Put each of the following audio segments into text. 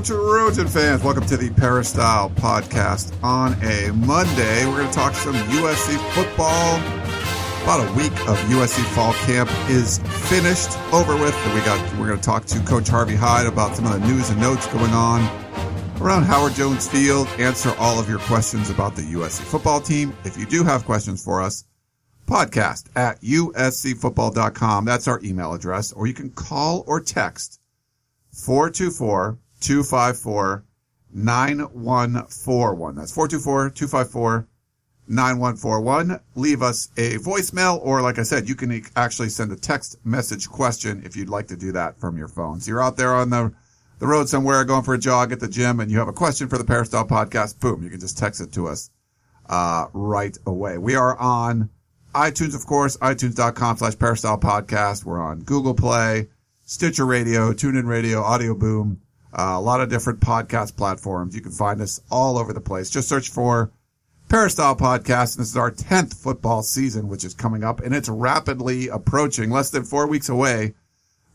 Trojan fans. Welcome to the Peristyle podcast on a Monday. We're going to talk some USC football. About a week of USC fall camp is finished, over with, and we got we're going to talk to Coach Harvey Hyde about some of the news and notes going on around Howard Jones Field. Answer all of your questions about the USC football team. If you do have questions for us, podcast at uscfootball.com. That's our email address, or you can call or text 424-254-9141. That's 424-254-9141. Leave us a voicemail, or like I said, you can actually send a text message question if you'd like to do that from your phone. So you're out there on the, the road somewhere going for a jog at the gym and you have a question for the Peristyle podcast, boom, you can just text it to us, uh, right away. We are on iTunes, of course, itunes.com slash Peristyle podcast. We're on Google Play, Stitcher Radio, TuneIn Radio, Audio Boom, uh, a lot of different podcast platforms. You can find us all over the place. Just search for Peristyle Podcast, and this is our 10th football season, which is coming up, and it's rapidly approaching, less than four weeks away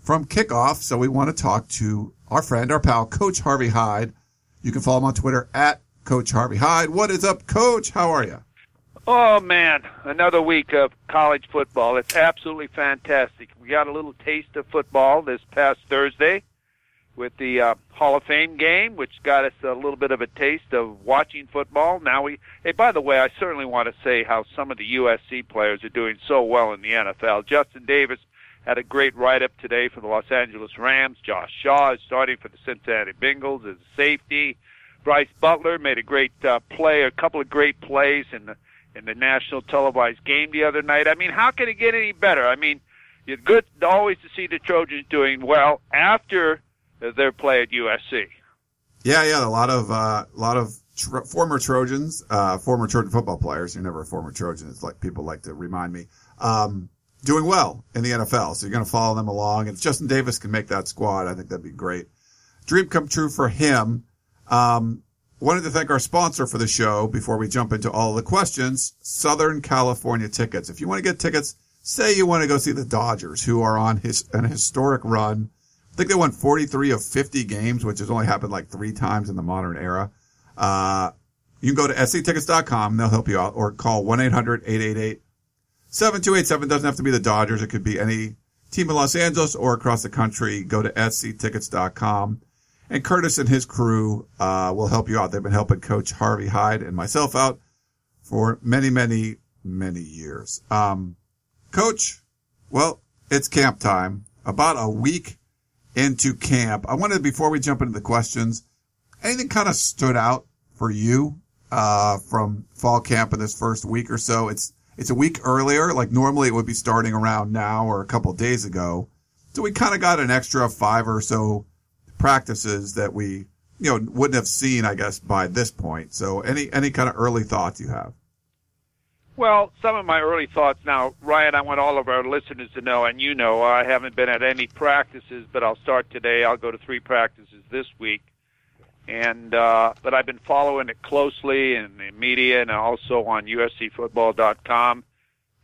from kickoff. So we want to talk to our friend, our pal, Coach Harvey Hyde. You can follow him on Twitter at Coach Harvey Hyde. What is up, Coach? How are you? Oh man, another week of college football. It's absolutely fantastic. We got a little taste of football this past Thursday with the uh, Hall of Fame game, which got us a little bit of a taste of watching football. Now we, hey, by the way, I certainly want to say how some of the USC players are doing so well in the NFL. Justin Davis had a great write-up today for the Los Angeles Rams. Josh Shaw is starting for the Cincinnati Bengals as a safety. Brice Butler made a great uh, play, a couple of great plays in the in the national televised game the other night. I mean, how can it get any better? I mean, it's good always to see the Trojans doing well after their play at USC. Yeah, yeah, a lot of uh, a lot of former Trojans, uh, former Trojan football players. You're never a former Trojan. It's like people like to remind me. Um, doing well in the NFL, so you're going to follow them along. And if Justin Davis can make that squad, I think that'd be great. Dream come true for him. Um, wanted to thank our sponsor for the show before we jump into all the questions. Southern California tickets. If you want to get tickets, say you want to go see the Dodgers, who are on his an historic run. I think they won 43 of 50 games, which has only happened like three times in the modern era. Uh, you can go to sctickets.com. They'll help you out or call 1-800-888-7287. Doesn't have to be the Dodgers. It could be any team in Los Angeles or across the country. Go to sctickets.com. And Curtis and his crew uh, will help you out. They've been helping Coach Harvey Hyde and myself out for many, many, many years. Um, Coach, well, it's camp time. About a week into camp, I wanted before we jump into the questions, anything kind of stood out for you uh, from fall camp in this first week or so? It's it's a week earlier. Like normally it would be starting around now or a couple days ago. So we kind of got an extra five or so practices that we, you know, wouldn't have seen, I guess, by this point. So any, any kind of early thoughts you have? Well, some of my early thoughts now, Ryan, I want all of our listeners to know, and you know, I haven't been at any practices, but I'll start today. I'll go to three practices this week. And, uh, but I've been following it closely in the media and also on USCfootball.com.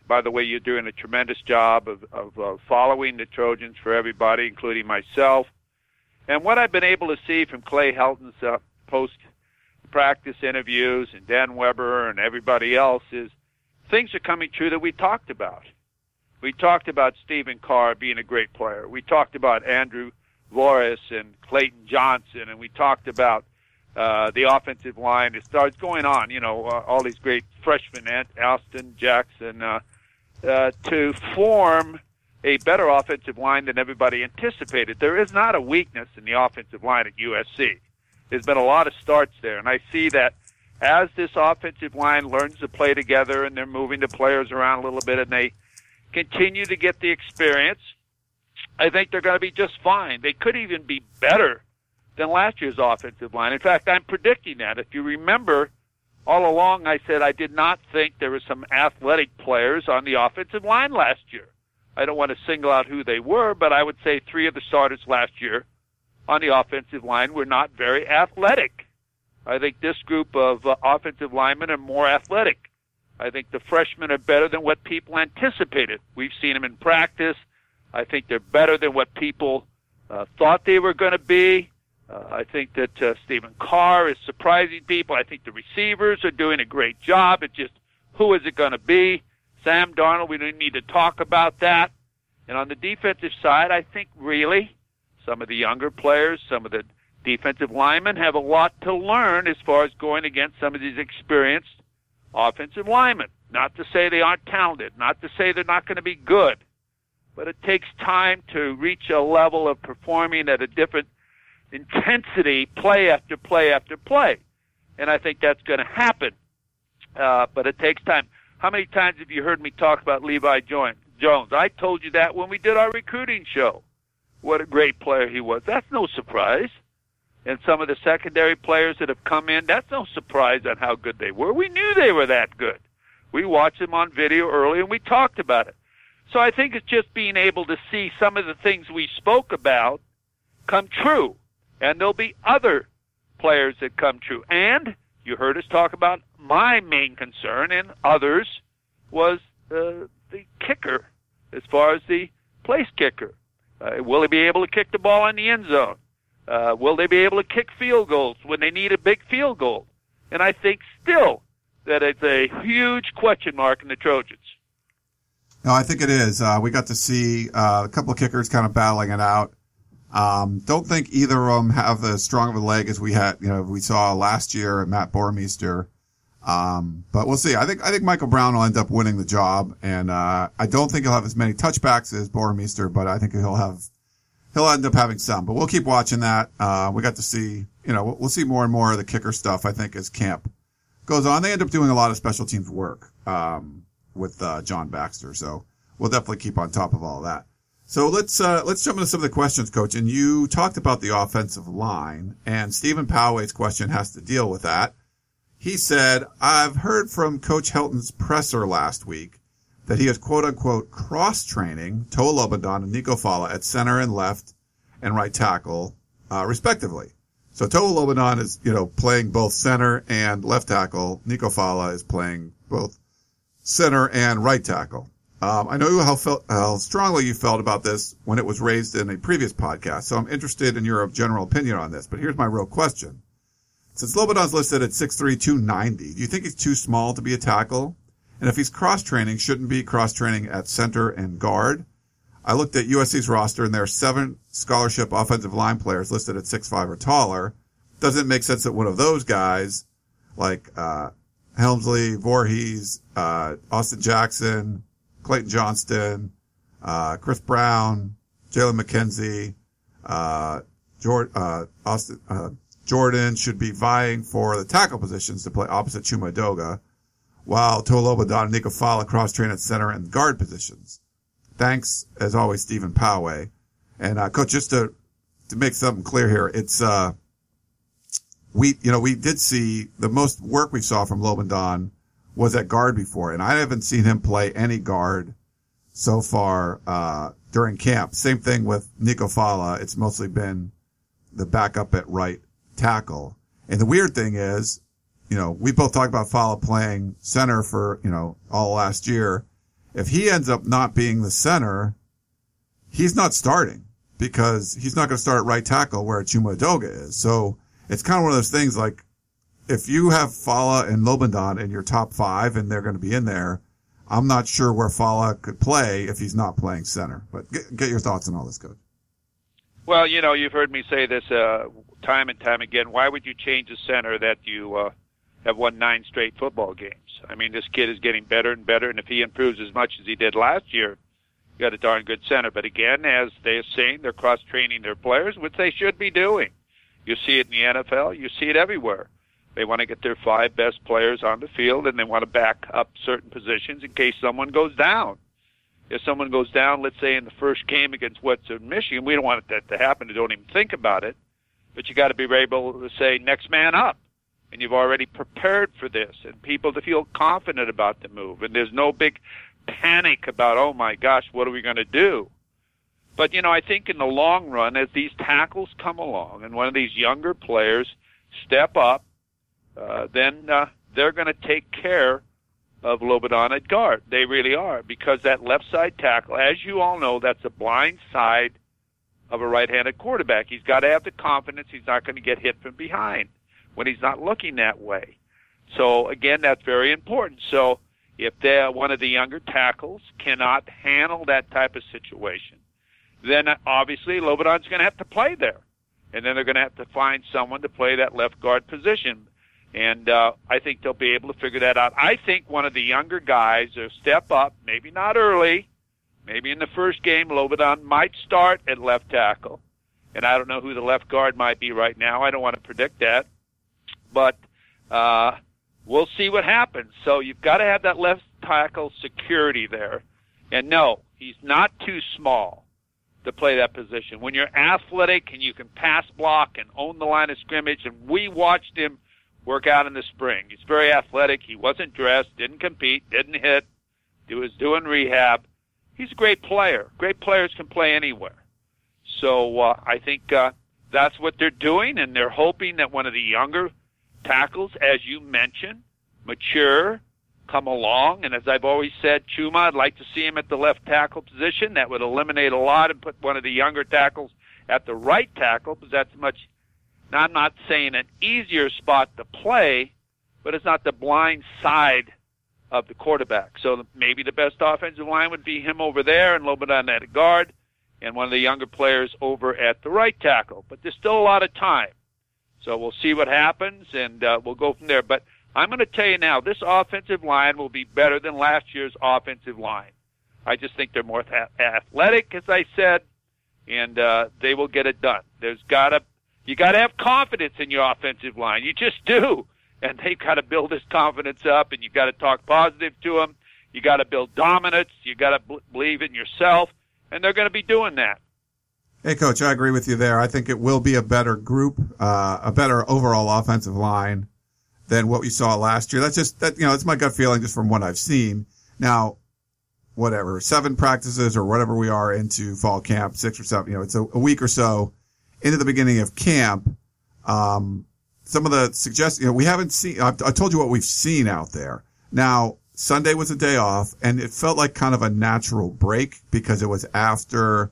By the way, you're doing a tremendous job of, of uh, following the Trojans for everybody, including myself. And what I've been able to see from Clay Helton's uh, post practice interviews and Dan Weber and everybody else is things are coming true that we talked about. We talked about Stephen Carr being a great player. We talked about Andrew Vorhees and Clayton Johnston, and we talked about uh, the offensive line. It starts going on, you know, uh, all these great freshmen, Austin Jackson, uh, uh, to form a better offensive line than everybody anticipated. There is not a weakness in the offensive line at USC. There's been a lot of starts there, and I see that as this offensive line learns to play together and they're moving the players around a little bit and they continue to get the experience, I think they're going to be just fine. They could even be better than last year's offensive line. In fact, I'm predicting that. If you remember, all along I said I did not think there were some athletic players on the offensive line last year. I don't want to single out who they were, but I would say three of the starters last year on the offensive line were not very athletic. I think this group of uh, offensive linemen are more athletic. I think the freshmen are better than what people anticipated. We've seen them in practice. I think they're better than what people uh, thought they were going to be. Uh, I think that uh, Stephen Carr is surprising people. I think the receivers are doing a great job. It's just who is it going to be? Sam Darnold, we don't need to talk about that. And on the defensive side, I think really some of the younger players, some of the defensive linemen have a lot to learn as far as going against some of these experienced offensive linemen. Not to say they aren't talented, not to say they're not going to be good, but it takes time to reach a level of performing at a different intensity, play after play after play. And I think that's going to happen. Uh, but it takes time. How many times have you heard me talk about Levi Jones? I told you that when we did our recruiting show. What a great player he was. That's no surprise. And some of the secondary players that have come in, that's no surprise on how good they were. We knew they were that good. We watched them on video early and we talked about it. So I think it's just being able to see some of the things we spoke about come true. And there'll be other players that come true. And you heard us talk about my main concern and others was uh, the kicker as far as the place kicker. Uh, will he be able to kick the ball in the end zone? Uh, will they be able to kick field goals when they need a big field goal? And I think still that it's a huge question mark in the Trojans. No, I think it is. Uh, we got to see uh, a couple of kickers kind of battling it out. Um, don't think either of them have as strong of a leg as we had, you know, we saw last year at Matt Boermeester. Um, but we'll see. I think, I think Michael Brown will end up winning the job. And, uh, I don't think he'll have as many touchbacks as Boermeester, but I think he'll have, he'll end up having some, but we'll keep watching that. Uh, we got to see, you know, we'll see more and more of the kicker stuff, I think, as camp goes on. They end up doing a lot of special teams work, um, with, uh, John Baxter. So we'll definitely keep on top of all of that. So let's uh, let's jump into some of the questions, Coach. And you talked about the offensive line, and Stephen Poway's question has to deal with that. He said, "I've heard from Coach Helton's presser last week that he is quote unquote cross training Toa Lobendahn and Nico Falah at center and left and right tackle, uh, respectively. So Toa Lobendahn is you know playing both center and left tackle. Nico Falah is playing both center and right tackle." Um, I know how, felt, how strongly you felt about this when it was raised in a previous podcast, so I'm interested in your general opinion on this. But here's my real question. Since Lobendahn's listed at 6'3", 290, do you think he's too small to be a tackle? And if he's cross-training, shouldn't be cross-training at center and guard? I looked at USC's roster and there are seven scholarship offensive line players listed at 6'5 or taller. Doesn't it make sense that one of those guys, like, uh, Hemsley, Vorhees, uh, Austin Jackson, Clayton Johnston, uh, Chris Brown, Jalen McKenzie, uh, Jordan, uh, Austin, uh, Jordan should be vying for the tackle positions to play opposite Chuma Edoga, while Toa Lobendahn and Nico Falah cross train at center and guard positions. Thanks, as always, Stephen Poway. And, uh, coach, just to, to make something clear here, it's, uh, we, you know, we did see the most work we saw from Lobendahn was at guard before, and I haven't seen him play any guard so far uh, during camp. Same thing with Nico Falah. It's mostly been the backup at right tackle. And the weird thing is, you know, we both talked about Falah playing center for, you know, all last year. If he ends up not being the center, he's not starting because he's not going to start at right tackle where Chuma Doga is. So it's kind of one of those things like if you have Falah and Lobendahn in your top five and they're going to be in there, I'm not sure where Falah could play if he's not playing center. But get, get your thoughts on all this, coach. Well, you know, you've heard me say this uh, time and time again. Why would you change a center that you uh, have won nine straight football games? I mean, this kid is getting better and better, and if he improves as much as he did last year, you got a darn good center. But again, as they're saying, they're cross training their players, which they should be doing. You see it in the NFL. You see it everywhere. They want to get their five best players on the field, and they want to back up certain positions in case someone goes down. If someone goes down, let's say in the first game against Western Michigan, we don't want that to happen. We don't even think about it. but you got to be able to say next man up, and you've already prepared for this, and people to feel confident about the move, and there's no big panic about oh my gosh, what are we going to do? But you know, I think in the long run, as these tackles come along, and one of these younger players step up, uh, then uh, they're going to take care of Lobendahn at guard. They really are because that left side tackle, as you all know, that's a blind side of a right-handed quarterback. He's got to have the confidence he's not going to get hit from behind when he's not looking that way. So again, that's very important. So if they one of the younger tackles cannot handle that type of situation, then obviously Lobendahn's going to have to play there, and then they're going to have to find someone to play that left guard position. And uh, I think they'll be able to figure that out. I think one of the younger guys will step up, maybe not early, maybe in the first game, Lobendahn might start at left tackle. And I don't know who the left guard might be right now. I don't want to predict that. But uh, we'll see what happens. So you've got to have that left tackle security there. And no, he's not too small to play that position. When you're athletic and you can pass block and own the line of scrimmage, and we watched him work out in the spring. He's very athletic. He wasn't dressed, didn't compete, didn't hit. He was doing rehab. He's a great player. Great players can play anywhere. So uh, I think uh, that's what they're doing, and they're hoping that one of the younger tackles, as you mentioned, mature, come along. And as I've always said, Chuma, I'd like to see him at the left tackle position. That would eliminate a lot and put one of the younger tackles at the right tackle because that's much now, I'm not saying an easier spot to play, but it's not the blind side of the quarterback. So maybe the best offensive line would be him over there and Lobendahn at guard and one of the younger players over at the right tackle. But there's still a lot of time. So we'll see what happens and uh, we'll go from there. But I'm going to tell you now, this offensive line will be better than last year's offensive line. I just think they're more athletic, as I said, and uh, they will get it done. There's got to you got to have confidence in your offensive line. You just do. And they've got to build this confidence up, and you've got to talk positive to them. You got to build dominance. You got to b- believe in yourself, and they're going to be doing that. Hey, coach, I agree with you there. I think it will be a better group, uh, a better overall offensive line than what we saw last year. That's just that you know, it's my gut feeling just from what I've seen. Now, whatever, seven practices or whatever we are into fall camp, six or seven, you know, it's a, a week or so into the beginning of camp, um, some of the suggestions, you know, we haven't seen, I've, I told you what we've seen out there. Now, Sunday was a day off and it felt like kind of a natural break because it was after,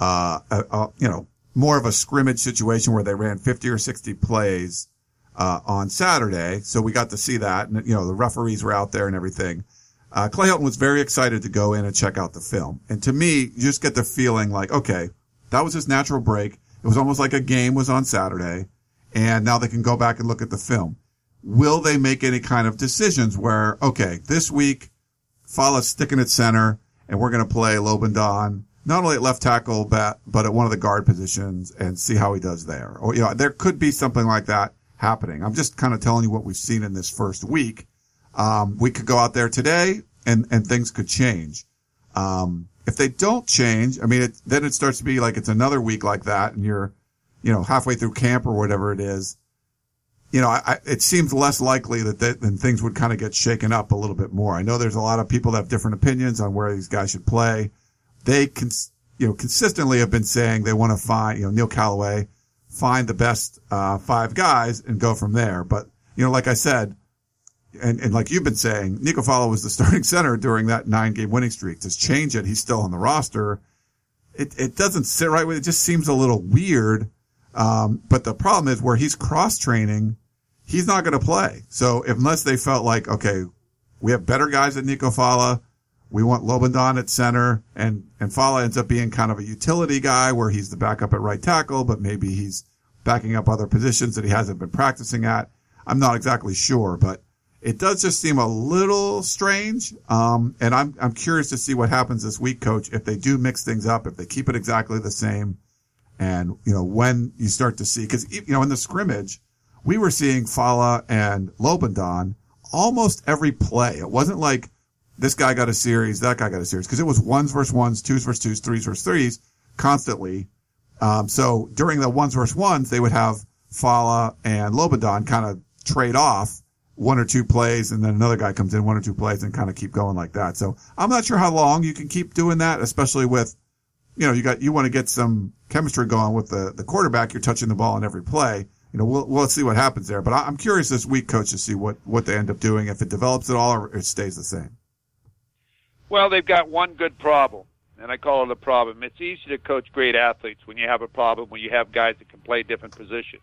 uh, a, a, you know, more of a scrimmage situation where they ran 50 or 60 plays, uh, on Saturday. So we got to see that and, you know, the referees were out there and everything. Uh, Clay Helton was very excited to go in and check out the film. And to me, you just get the feeling like, okay, that was his natural break. It was almost like a game was on Saturday and now they can go back and look at the film. Will they make any kind of decisions where, okay, this week, Falah's sticking at center and we're going to play Lobendahn not only at left tackle, but, but at one of the guard positions and see how he does there. Or, you know, there could be something like that happening. I'm just kind of telling you what we've seen in this first week. Um, we could go out there today and, and things could change. Um, if they don't change, I mean, it, then it starts to be like it's another week like that and you're, you know, halfway through camp or whatever it is. You know, I, it seems less likely that then things would kind of get shaken up a little bit more. I know there's a lot of people that have different opinions on where these guys should play. They can, you know, consistently have been saying they want to find, you know, Neil Callaway, find the best, uh, five guys and go from there. But, you know, like I said, and, and like you've been saying, Nico Falah was the starting center during that nine game winning streak. Just change it. He's still on the roster. It, it doesn't sit right with it. just seems a little weird. Um, but the problem is where he's cross training, he's not going to play. So unless they felt like, okay, we have better guys than Nico Falah. We want Lobendahn at center and, and Falah ends up being kind of a utility guy where he's the backup at right tackle, but maybe he's backing up other positions that he hasn't been practicing at. I'm not exactly sure, but it does just seem a little strange. Um, and I'm, I'm curious to see what happens this week, coach, if they do mix things up, if they keep it exactly the same. And, you know, when you start to see, cause, you know, in the scrimmage, we were seeing Falah and Lobendahn almost every play. It wasn't like this guy got a series, that guy got a series, cause it was ones versus ones, twos versus twos, threes versus threes constantly. Um, so during the ones versus ones, they would have Falah and Lobendahn kind of trade off one or two plays and then another guy comes in one or two plays and kind of keep going like that. So I'm not sure how long you can keep doing that, especially with, you know, you got, you want to get some chemistry going with the, the quarterback. You're touching the ball on every play. You know, we'll, we'll see what happens there, but I, I'm curious this week, coach, to see what, what they end up doing, if it develops at all or it stays the same. Well, they've got one good problem, and I call it a problem. It's easy to coach great athletes when you have a problem, when you have guys that can play different positions.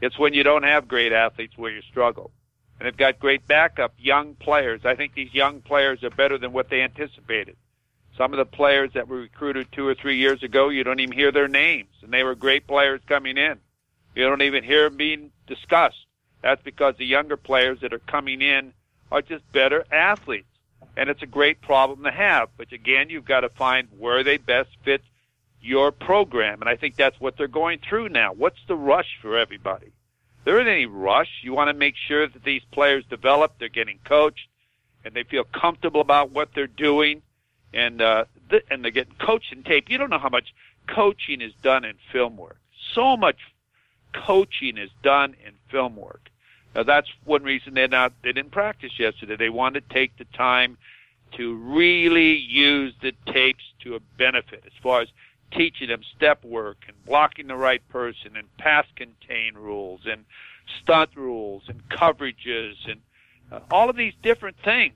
It's when you don't have great athletes where you struggle. And they've got great backup, young players. I think these young players are better than what they anticipated. Some of the players that were recruited two or three years ago, you don't even hear their names, and they were great players coming in. You don't even hear them being discussed. That's because the younger players that are coming in are just better athletes. And it's a great problem to have. But again, you've got to find where they best fit your program. And I think that's what they're going through now. What's the rush for everybody? There isn't any rush. You want to make sure that these players develop, they're getting coached, and they feel comfortable about what they're doing, and uh, th- and they're getting coached in tape. You don't know how much coaching is done in film work. So much coaching is done in film work. Now that's one reason they're not they didn't practice yesterday. They want to take the time to really use the tapes to a benefit as far as teaching them step work and blocking the right person and pass contain rules and stunt rules and coverages and uh, all of these different things.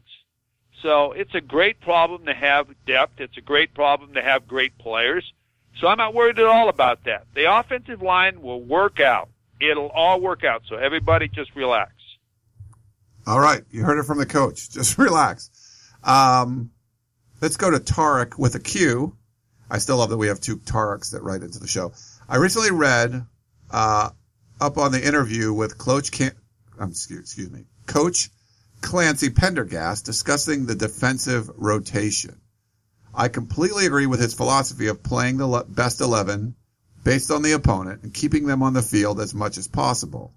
So it's a great problem to have depth. It's a great problem to have great players. So I'm not worried at all about that. The offensive line will work out. It'll all work out. So everybody just relax. All right. You heard it from the coach. Just relax. Um, let's go to Tariq with a Q. I still love that we have two Tareks that write into the show. I recently read uh, up on the interview with Coach Can- um, excuse, excuse me, Coach Clancy Pendergast discussing the defensive rotation. I completely agree with his philosophy of playing the best 11 based on the opponent and keeping them on the field as much as possible.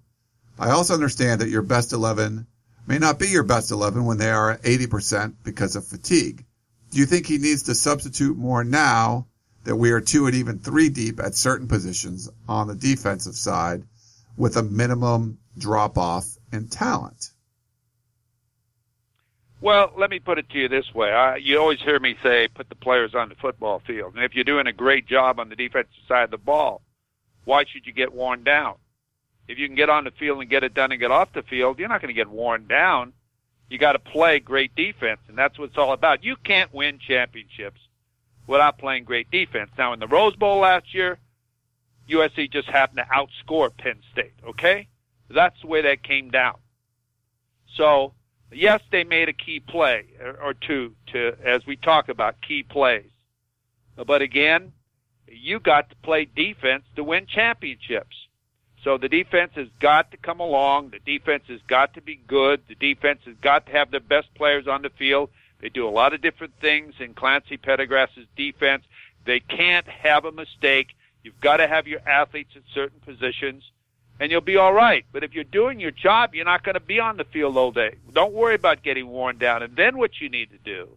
I also understand that your best 11 may not be your best 11 when they are at 80% because of fatigue. Do you think he needs to substitute more now that we are two and even three deep at certain positions on the defensive side with a minimum drop off in talent? Well, let me put it to you this way. I, you always hear me say, put the players on the football field. And if you're doing a great job on the defensive side of the ball, why should you get worn down? If you can get on the field and get it done and get off the field, you're not going to get worn down. You got to play great defense, and that's what it's all about. You can't win championships without playing great defense. Now, in the Rose Bowl last year, USC just happened to outscore Penn State, okay? That's the way that came down. So, yes, they made a key play or two to, as we talk about, key plays. But again, you got to play defense to win championships. So the defense has got to come along. The defense has got to be good. The defense has got to have the best players on the field. They do a lot of different things in Clancy Pendergast's defense. They can't have a mistake. You've got to have your athletes in certain positions and you'll be all right. But if you're doing your job, you're not going to be on the field all day. Don't worry about getting worn down. And then what you need to do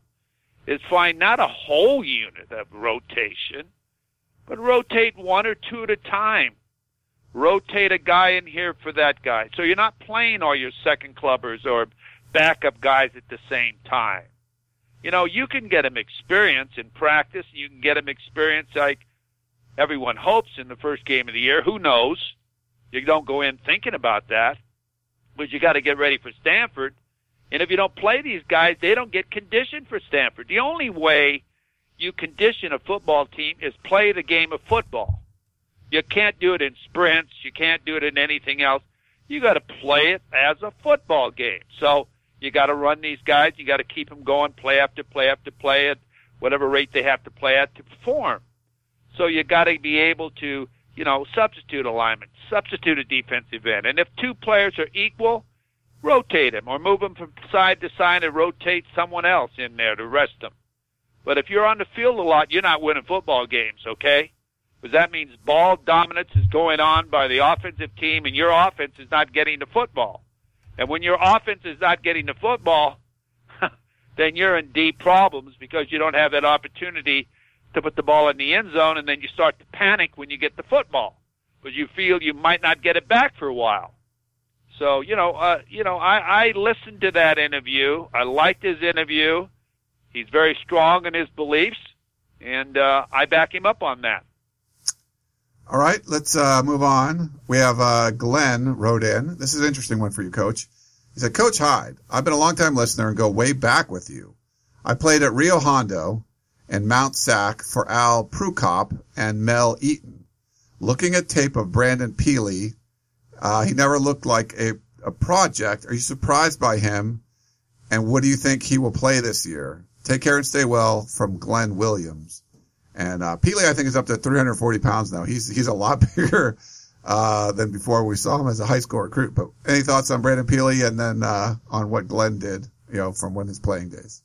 is find not a whole unit of rotation, but rotate one or two at a time. Rotate a guy in here for that guy. So you're not playing all your second clubbers or backup guys at the same time. You know, you can get them experience in practice. You can get them experience like everyone hopes in the first game of the year. Who knows? You don't go in thinking about that, but you got to get ready for Stanford. And if you don't play these guys, they don't get conditioned for Stanford. The only way you condition a football team is play the game of football. You can't do it in sprints. You can't do it in anything else. You got to play it as a football game. So you got to run these guys. You got to keep them going, play after play after play at whatever rate they have to play at to perform. So you got to be able to you know, substitute alignment, substitute a defensive end. And if two players are equal, rotate them or move them from side to side and rotate someone else in there to rest them. But if you're on the field a lot, you're not winning football games, okay? Because that means ball dominance is going on by the offensive team and your offense is not getting the football. And when your offense is not getting the football, then you're in deep problems because you don't have that opportunity to put the ball in the end zone, and then you start to panic when you get the football, because you feel you might not get it back for a while. So you know, uh, you know, I, I listened to that interview. I liked his interview. He's very strong in his beliefs, and uh, I back him up on that. All right, let's uh, move on. We have uh, Glenn wrote in. This is an interesting one for you, Coach. He said, Coach Hyde, I've been a long time listener and go way back with you. I played at Rio Hondo and Mount Sac for Al Prukop and Mel Eaton. Looking at tape of Brandon Pili, uh, he never looked like a, a project. Are you surprised by him? And what do you think he will play this year? Take care and stay well from Glenn Williams. And, uh, Pili, I think is up to 340 pounds now. He's, he's a lot bigger, uh, than before we saw him as a high school recruit. But any thoughts on Brandon Pili and then, uh, on what Glenn did, you know, from when his playing days?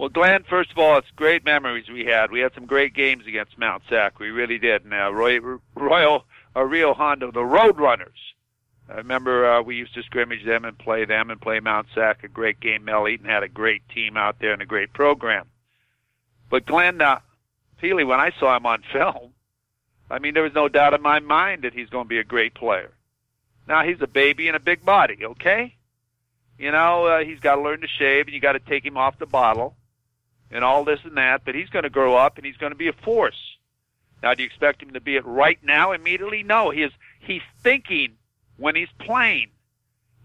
Well, Glenn, first of all, it's great memories we had. We had some great games against Mount Sac. We really did. Now, Roy, Royal or Rio Hondo, the Roadrunners. I remember uh, we used to scrimmage them and play them and play Mount Sac. A great game. Mel Eaton had a great team out there and a great program. But Glenn uh, Pili, when I saw him on film, I mean, there was no doubt in my mind that he's going to be a great player. Now he's a baby and a big body, okay? You know, uh, he's got to learn to shave, and you got to take him off the bottle, and all this and that. But he's going to grow up, and he's going to be a force. Now, do you expect him to be it right now, immediately? No, he is. He's thinking when he's playing.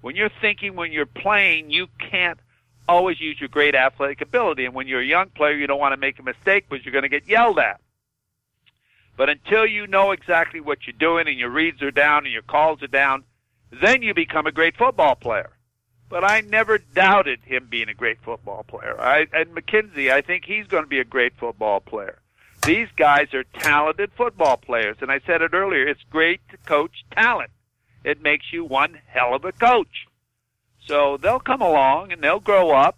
When you're thinking when you're playing, you can't always use your great athletic ability. And when you're a young player, you don't want to make a mistake because you're going to get yelled at. But until you know exactly what you're doing and your reads are down and your calls are down, then you become a great football player. But I never doubted him being a great football player. I, and McKenzie, I think he's going to be a great football player. These guys are talented football players. And I said it earlier, it's great to coach talent. It makes you one hell of a coach. So they'll come along and they'll grow up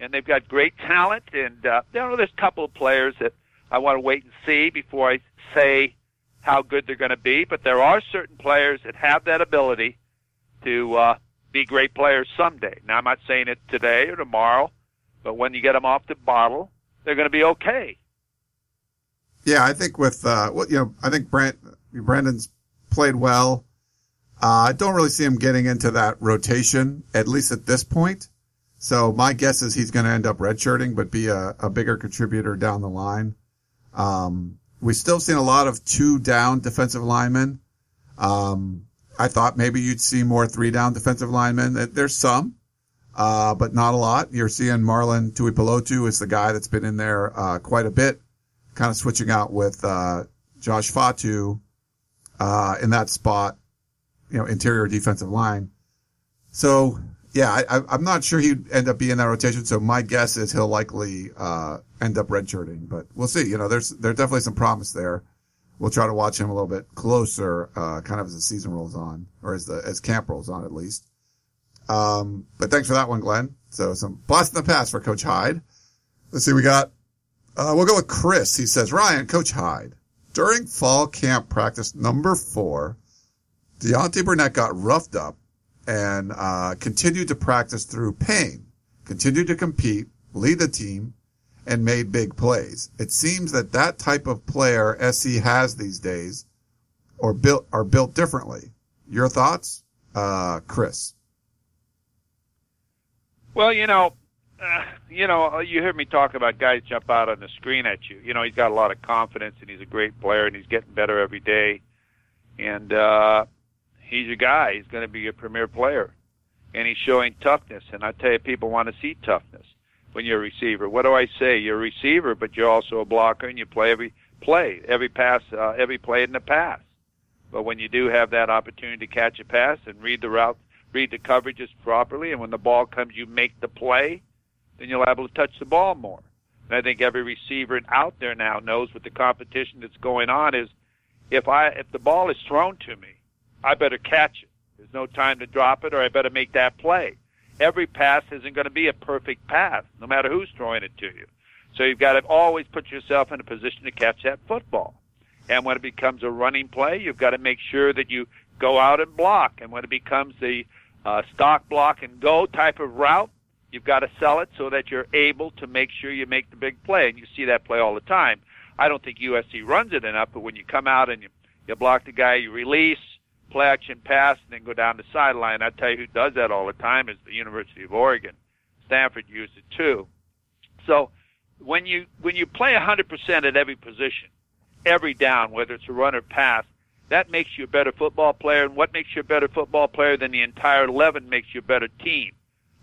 and they've got great talent. And, uh, you know, there's a couple of players that I want to wait and see before I say how good they're going to be. But there are certain players that have that ability to, uh, be great players someday. Now I'm not saying it today or tomorrow, but when you get them off the bottle, they're going to be okay. Yeah, I think with uh, what you know, I think Brent Brandon's played well. Uh, I don't really see him getting into that rotation, at least at this point. So my guess is he's going to end up redshirting, but be a, a bigger contributor down the line. Um, we still seen a lot of two down defensive linemen. Um, I thought maybe you'd see more three down defensive linemen. There's some, uh, but not a lot. You're seeing Marlon Tuipulotu is the guy that's been in there, uh, quite a bit kind of switching out with uh, Josh Fatu uh, in that spot, you know, interior defensive line. So yeah, I, I'm not sure he'd end up being in that rotation. So my guess is he'll likely uh, end up redshirting, but we'll see. You know, there's there's definitely some promise there. We'll try to watch him a little bit closer, uh, kind of as the season rolls on, or as the as camp rolls on at least. Um, but thanks for that one, Glenn. So some blast in the past for Coach Hyde. Let's see, we got uh, we'll go with Chris. He says, Ryan, Coach Hyde, during fall camp practice number four, Deontay Burnett got roughed up and uh, continued to practice through pain, continued to compete, lead the team, and made big plays. It seems that that type of player SC has these days or built are built differently. Your thoughts, uh, Chris? Well, you know, uh, you know, uh, you hear me talk about guys jump out on the screen at you. You know, he's got a lot of confidence and he's a great player and he's getting better every day. And uh, he's a guy. He's going to be a premier player, and he's showing toughness. And I tell you, people want to see toughness when you're a receiver. What do I say? You're a receiver, but you're also a blocker, and you play every play, every pass, uh, every play in the pass. But when you do have that opportunity to catch a pass and read the route, read the coverages properly, and when the ball comes, you make the play then you'll be able to touch the ball more. And I think every receiver out there now knows what the competition that's going on is if I if the ball is thrown to me, I better catch it. There's no time to drop it or I better make that play. Every pass isn't going to be a perfect pass, no matter who's throwing it to you. So you've got to always put yourself in a position to catch that football. And when it becomes a running play, you've got to make sure that you go out and block. And when it becomes the uh, stock block and go type of route, You've got to sell it so that you're able to make sure you make the big play, and you see that play all the time. I don't think USC runs it enough, but when you come out and you you block the guy, you release, play action pass, and then go down the sideline. I tell you who does that all the time is the University of Oregon. Stanford used it too. So when you when you play 100% at every position, every down, whether it's a run or pass, that makes you a better football player. And what makes you a better football player than the entire 11 makes you a better team,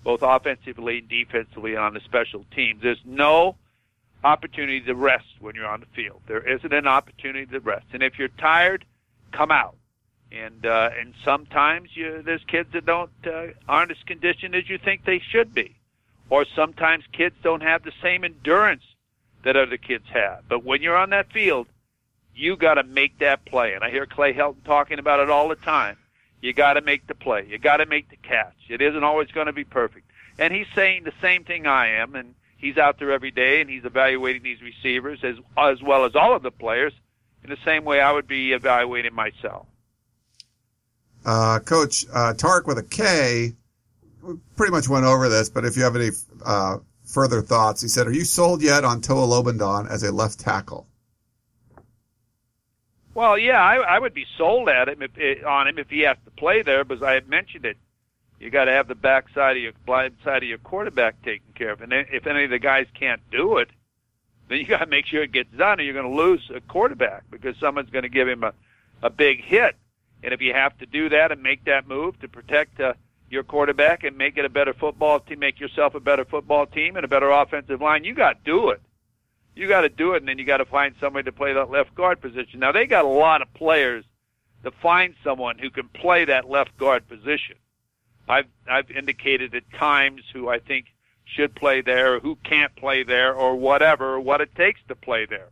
both offensively and defensively on the special teams. There's no opportunity to rest when you're on the field. There isn't an opportunity to rest. And if you're tired, come out. And uh, and sometimes you, there's kids that don't uh, aren't as conditioned as you think they should be, or sometimes kids don't have the same endurance that other kids have. But when you're on that field, you got to make that play. And I hear Clay Helton talking about it all the time. You got to make the play. You got to make the catch. It isn't always going to be perfect. And he's saying the same thing I am. And he's out there every day and he's evaluating these receivers as as well as all of the players in the same way I would be evaluating myself. Uh, Coach uh, Tark with a K, we pretty much went over this, but if you have any uh, further thoughts, he said, "Are you sold yet on Toa Lobendahn as a left tackle?" Well, yeah, I, I would be sold at him if, on him if he has to play there, because I had mentioned it. You got to have the back side of your blind side of your quarterback taken care of, and if any of the guys can't do it, then you got to make sure it gets done, or you're going to lose a quarterback because someone's going to give him a a big hit. And if you have to do that and make that move to protect uh, your quarterback and make it a better football team, make yourself a better football team and a better offensive line, you got to do it you got to do it, and then you got to find somebody to play that left guard position. Now they got a lot of players to find someone who can play that left guard position. I've I've indicated at times who I think should play there, who can't play there, or whatever, what it takes to play there.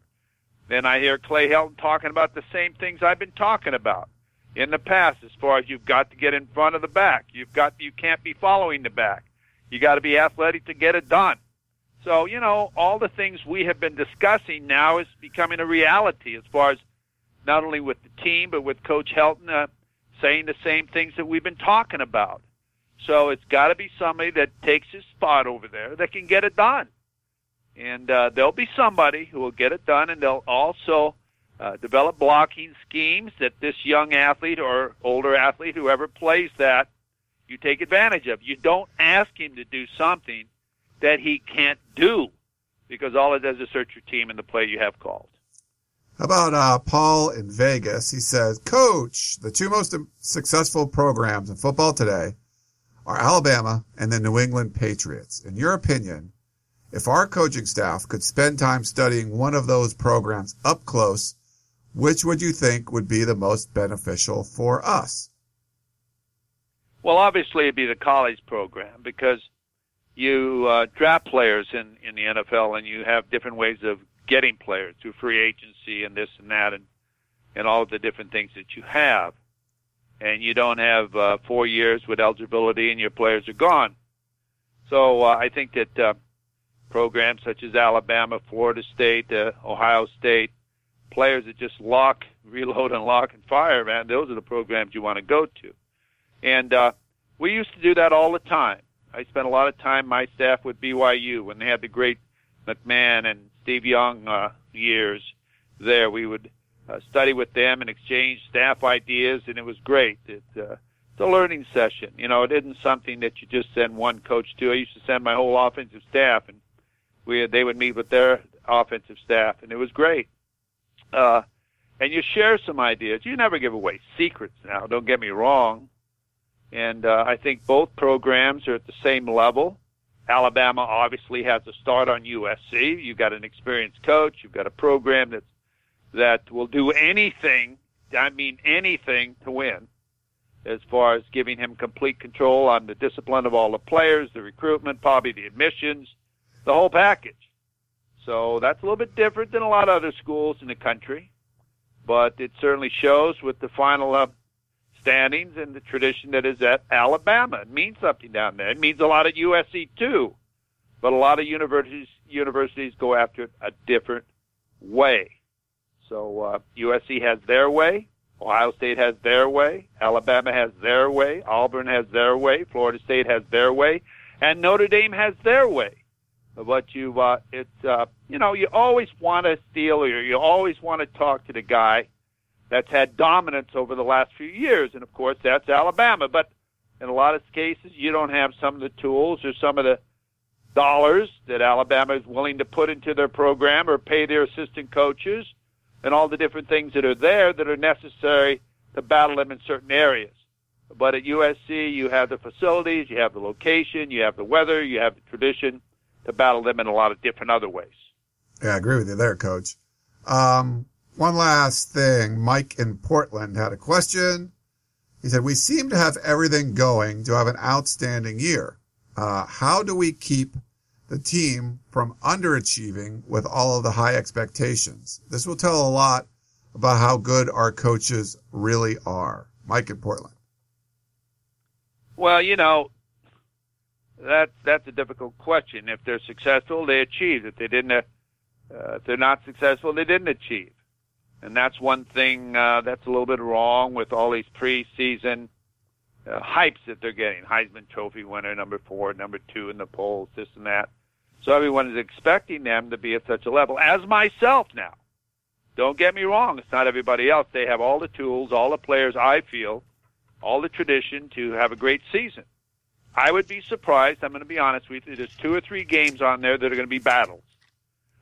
Then I hear Clay Helton talking about the same things I've been talking about in the past, as far as you've got to get in front of the back, you've got you can't be following the back, you got to be athletic to get it done. So, you know, all the things we have been discussing now is becoming a reality as far as not only with the team, but with Coach Helton uh, saying the same things that we've been talking about. So it's got to be somebody that takes his spot over there that can get it done. And uh, there'll be somebody who will get it done, and they'll also uh, develop blocking schemes that this young athlete or older athlete, whoever plays that, you take advantage of. You don't ask him to do something that he can't do because all it does is hurt your team and the play you have called. How about uh, Paul in Vegas? He says, Coach, the two most successful programs in football today are Alabama and the New England Patriots. In your opinion, if our coaching staff could spend time studying one of those programs up close, which would you think would be the most beneficial for us? Well, obviously it'd be the college program because you uh, draft players in in the NFL, and you have different ways of getting players through free agency and this and that, and and all of the different things that you have. And you don't have uh, four years with eligibility, and your players are gone. So uh, I think that uh, programs such as Alabama, Florida State, uh, Ohio State, players that just lock, reload, and lock and fire, man, those are the programs you want to go to. And uh, we used to do that all the time I spent a lot of time my staff with BYU when they had the great McMahon and Steve Young uh, years there. We would uh, study with them and exchange staff ideas, and it was great. It, uh, it's a learning session. You know, it isn't something that you just send one coach to. I used to send my whole offensive staff, and we they would meet with their offensive staff, and it was great. Uh, and you share some ideas. You never give away secrets now. Don't get me wrong. And uh, I think both programs are at the same level. Alabama obviously has a start on USC. You've got an experienced coach. You've got a program that that will do anything. I mean anything to win, as far as giving him complete control on the discipline of all the players, the recruitment, probably the admissions, the whole package. So that's a little bit different than a lot of other schools in the country, but it certainly shows with the final uh, standings and the tradition that is at Alabama. It means something down there. It means a lot at USC too, but a lot of universities universities go after it a different way. So uh, USC has their way. Ohio State has their way. Alabama has their way. Auburn has their way. Florida State has their way. and Notre Dame has their way. But you, uh, it's uh, you know, you always want to steal, or you always want to talk to the guy that's had dominance over the last few years, and of course that's Alabama. But in a lot of cases, you don't have some of the tools or some of the dollars that Alabama is willing to put into their program or pay their assistant coaches and all the different things that are there that are necessary to battle them in certain areas. But at USC, you have the facilities, you have the location, you have the weather, you have the tradition to battle them in a lot of different other ways. Yeah, I agree with you there, Coach. Um, one last thing. Mike in Portland had a question. He said, we seem to have everything going to have an outstanding year. Uh, how do we keep the team from underachieving with all of the high expectations? This will tell a lot about how good our coaches really are. Mike in Portland. Well, you know, that's that's a difficult question. If they're successful, they achieve. If they didn't, uh, if they're not successful, they didn't achieve. And that's one thing uh, that's a little bit wrong with all these preseason uh, hypes that they're getting. Heisman Trophy winner, number four, number two in the polls, this and that. So everyone is expecting them to be at such a level, as myself now. Don't get me wrong, it's not everybody else. They have all the tools, all the players, I feel, all the tradition to have a great season. I would be surprised, I'm going to be honest with you, there's two or three games on there that are going to be battles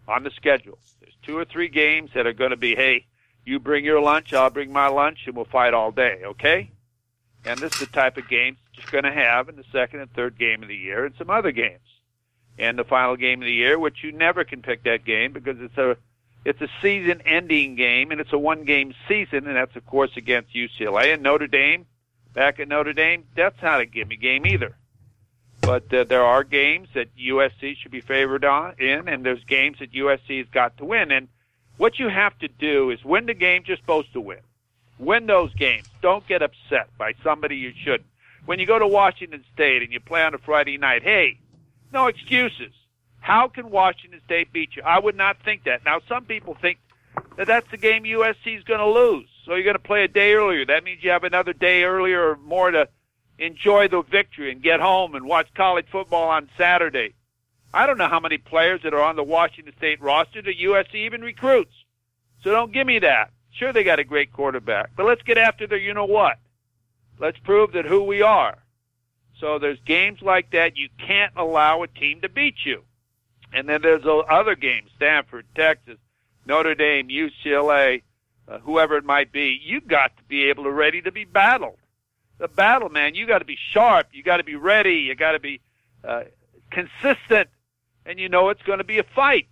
on the schedule. There's two or three games that are going to be, hey, you bring your lunch, I'll bring my lunch, and we'll fight all day, okay? And this is the type of games you're going to have in the second and third game of the year and some other games. And the final game of the year, which you never can pick that game because it's a it's a season ending game and it's a one game season and that's of course against UCLA and Notre Dame. Back at Notre Dame, that's not a gimme game either. But uh, there are games that USC should be favored on in, and there's games that USC has got to win. And what you have to do is win the games you're supposed to win. Win those games. Don't get upset by somebody you shouldn't. When you go to Washington State and you play on a Friday night, hey, no excuses. How can Washington State beat you? I would not think that. Now, some people think that that's the game USC is going to lose. So you're going to play a day earlier. That means you have another day earlier or more to enjoy the victory and get home and watch college football on Saturday. I don't know how many players that are on the Washington State roster that USC even recruits. So don't give me that. Sure, they got a great quarterback, but let's get after the you know what. Let's prove that who we are. So there's games like that you can't allow a team to beat you. And then there's other games, Stanford, Texas, Notre Dame, UCLA, uh, whoever it might be. You've got to be able to ready to be battled the battle, man. You got to be sharp. You got to be ready. You got to be uh, consistent, and you know it's going to be a fight.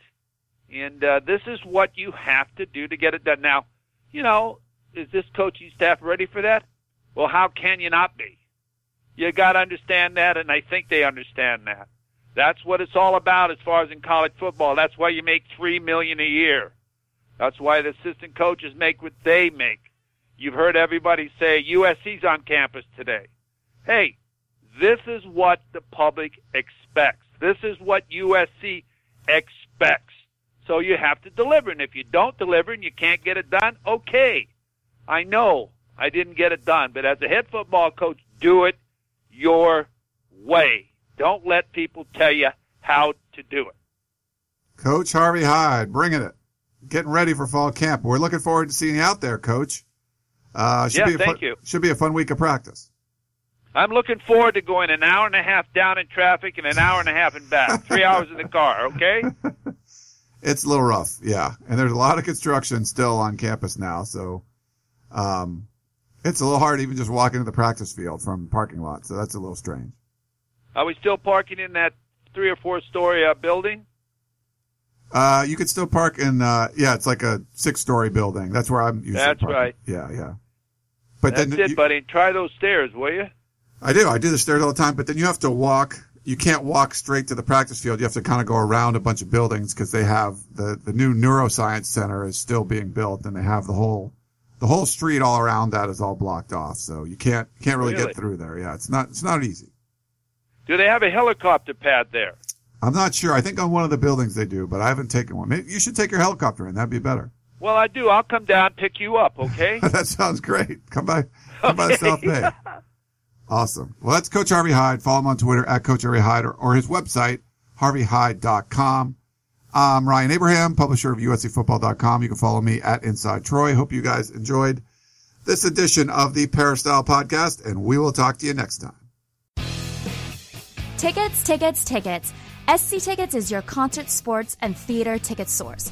And uh, this is what you have to do to get it done. Now, you know, is this coaching staff ready for that? Well, how can you not be? You got to understand that, and I think they understand that. That's what it's all about as far as in college football. That's why you make three million a year. That's why the assistant coaches make what they make. You've heard everybody say USC's on campus today. Hey, this is what the public expects. This is what USC expects. So you have to deliver. And if you don't deliver and you can't get it done, okay. I know I didn't get it done, but as a head football coach, do it your way. Don't let people tell you how to do it. Coach Harvey Hyde, bringing it. Getting ready for fall camp. We're looking forward to seeing you out there, Coach. Uh, should yeah, be a thank fun, you. Should be a fun week of practice. I'm looking forward to going an hour and a half down in traffic and an hour and a half in back. Three hours in the car, okay? It's a little rough, yeah. And there's a lot of construction still on campus now, so um, it's a little hard even just walking to the practice field from parking lot. So that's a little strange. Are we still parking in that three or four story uh, building? Uh, you could still park in, uh, yeah, it's like a six story building. That's where I'm usually That's parking. right. Yeah, yeah. But That's then it, you- buddy. Try those stairs, will you? I do. I do the stairs all the time, but then you have to walk. You can't walk straight to the practice field. You have to kind of go around a bunch of buildings because they have the, the new neuroscience center is still being built and they have the whole, the whole street all around that is all blocked off. So you can't, can't really, Really? get through there. Yeah. It's not, it's not easy. Do they have a helicopter pad there? I'm not sure. I think on one of the buildings they do, but I haven't taken one. Maybe you should take your helicopter in. That'd be better. Well, I do. I'll come down, pick you up, okay? that sounds great. Come by, come by South Bay. Awesome. Well, that's Coach Harvey Hyde. Follow him on Twitter at Coach Harvey Hyde or, or his website, harveyhyde.com. I'm Ryan Abraham, publisher of USCFootball.com. You can follow me at Inside Troy. Hope you guys enjoyed this edition of the Peristyle Podcast, and we will talk to you next time. Tickets, tickets, tickets. SC Tickets is your concert, sports, and theater ticket source.